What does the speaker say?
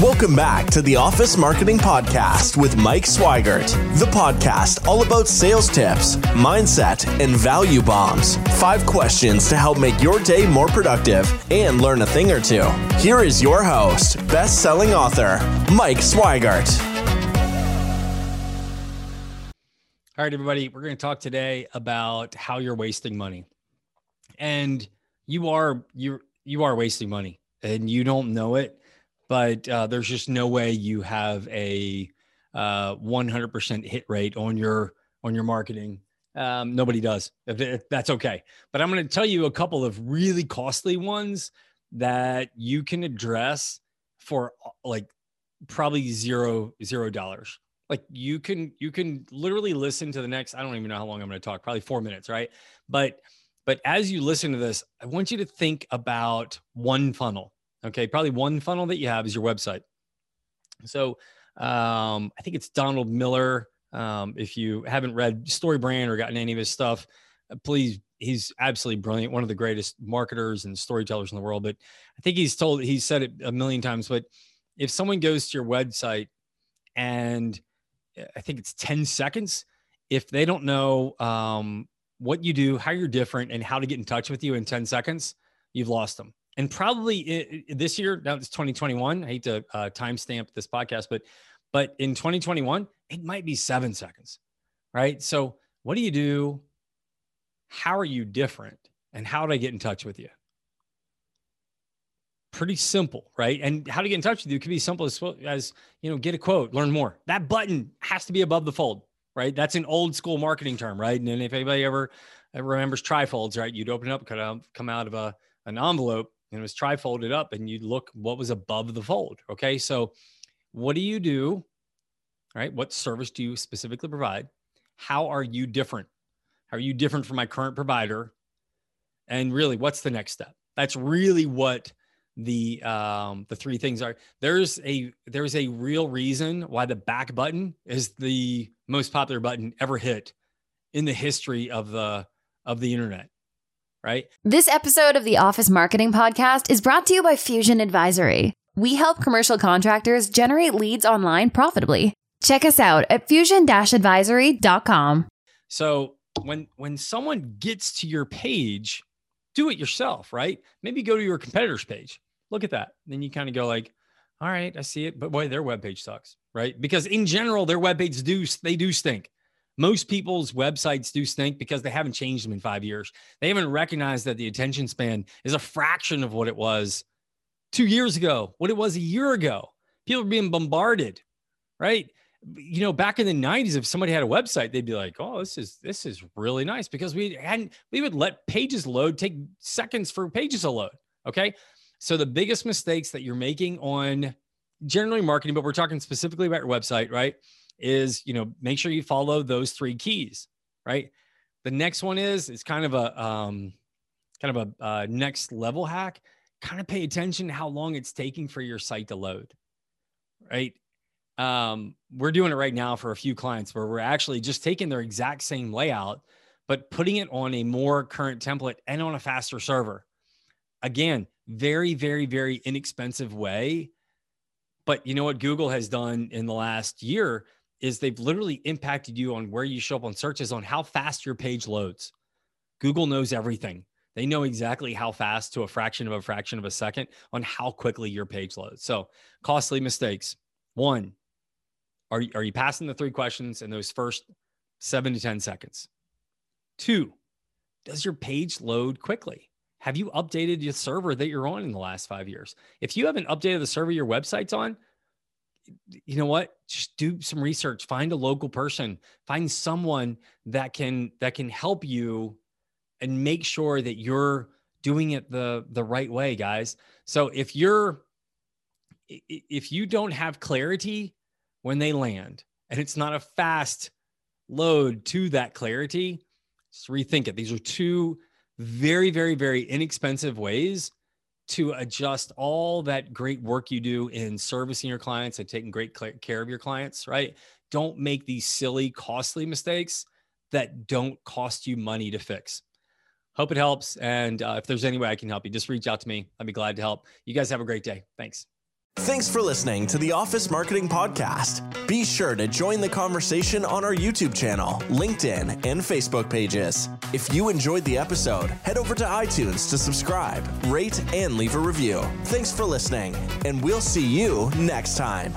Welcome back to the Office Marketing Podcast with Mike Swigert, the podcast all about sales tips, mindset, and value bombs. Five questions to help make your day more productive and learn a thing or two. Here is your host, best selling author, Mike Swigert. All right, everybody, we're going to talk today about how you're wasting money. And you are you you are wasting money and you don't know it, but uh, there's just no way you have a uh, 100% hit rate on your on your marketing. Um, nobody does. That's okay. But I'm going to tell you a couple of really costly ones that you can address for like probably zero zero dollars like you can you can literally listen to the next i don't even know how long i'm going to talk probably four minutes right but but as you listen to this i want you to think about one funnel okay probably one funnel that you have is your website so um, i think it's donald miller um, if you haven't read Story Brand or gotten any of his stuff uh, please he's absolutely brilliant one of the greatest marketers and storytellers in the world but i think he's told he's said it a million times but if someone goes to your website and I think it's 10 seconds. If they don't know um, what you do, how you're different, and how to get in touch with you in 10 seconds, you've lost them. And probably it, this year, now it's 2021. I hate to uh, timestamp this podcast, but but in 2021, it might be seven seconds, right? So what do you do? How are you different? And how do I get in touch with you? pretty simple, right? And how to get in touch with you can be as simple as, as you know, get a quote, learn more. That button has to be above the fold, right? That's an old school marketing term, right? And if anybody ever, remembers trifolds, right? You'd open it up, come out of a an envelope, and it was trifolded up, and you'd look what was above the fold. Okay, so what do you do? Right? What service do you specifically provide? How are you different? How are you different from my current provider? And really, what's the next step? That's really what the um the three things are there's a there's a real reason why the back button is the most popular button ever hit in the history of the of the internet right this episode of the office marketing podcast is brought to you by fusion advisory we help commercial contractors generate leads online profitably check us out at fusion-advisory.com so when when someone gets to your page do it yourself, right? Maybe go to your competitor's page. Look at that. Then you kind of go like, all right, I see it, but boy, their webpage sucks, right? Because in general, their webpages do they do stink. Most people's websites do stink because they haven't changed them in five years. They haven't recognized that the attention span is a fraction of what it was two years ago, what it was a year ago. People are being bombarded, right? you know, back in the 90s, if somebody had a website, they'd be like, oh, this is this is really nice because we hadn't we would let pages load take seconds for pages to load. Okay. So the biggest mistakes that you're making on generally marketing, but we're talking specifically about your website, right? Is you know, make sure you follow those three keys, right? The next one is it's kind of a um kind of a uh, next level hack. Kind of pay attention to how long it's taking for your site to load, right? um, we're doing it right now for a few clients where we're actually just taking their exact same layout, but putting it on a more current template and on a faster server. Again, very, very, very inexpensive way. But you know what Google has done in the last year is they've literally impacted you on where you show up on searches on how fast your page loads. Google knows everything. They know exactly how fast to a fraction of a fraction of a second on how quickly your page loads. So, costly mistakes. One, are, are you passing the three questions in those first seven to 10 seconds? Two, does your page load quickly? Have you updated your server that you're on in the last five years? If you haven't updated the server your website's on, you know what? Just do some research. Find a local person. Find someone that can that can help you and make sure that you're doing it the the right way, guys. So if you're if you don't have clarity when they land and it's not a fast load to that clarity, just rethink it. These are two very, very, very inexpensive ways to adjust all that great work you do in servicing your clients and taking great care of your clients, right? Don't make these silly, costly mistakes that don't cost you money to fix. Hope it helps. And uh, if there's any way I can help you, just reach out to me. I'd be glad to help. You guys have a great day. Thanks. Thanks for listening to the Office Marketing Podcast. Be sure to join the conversation on our YouTube channel, LinkedIn, and Facebook pages. If you enjoyed the episode, head over to iTunes to subscribe, rate, and leave a review. Thanks for listening, and we'll see you next time.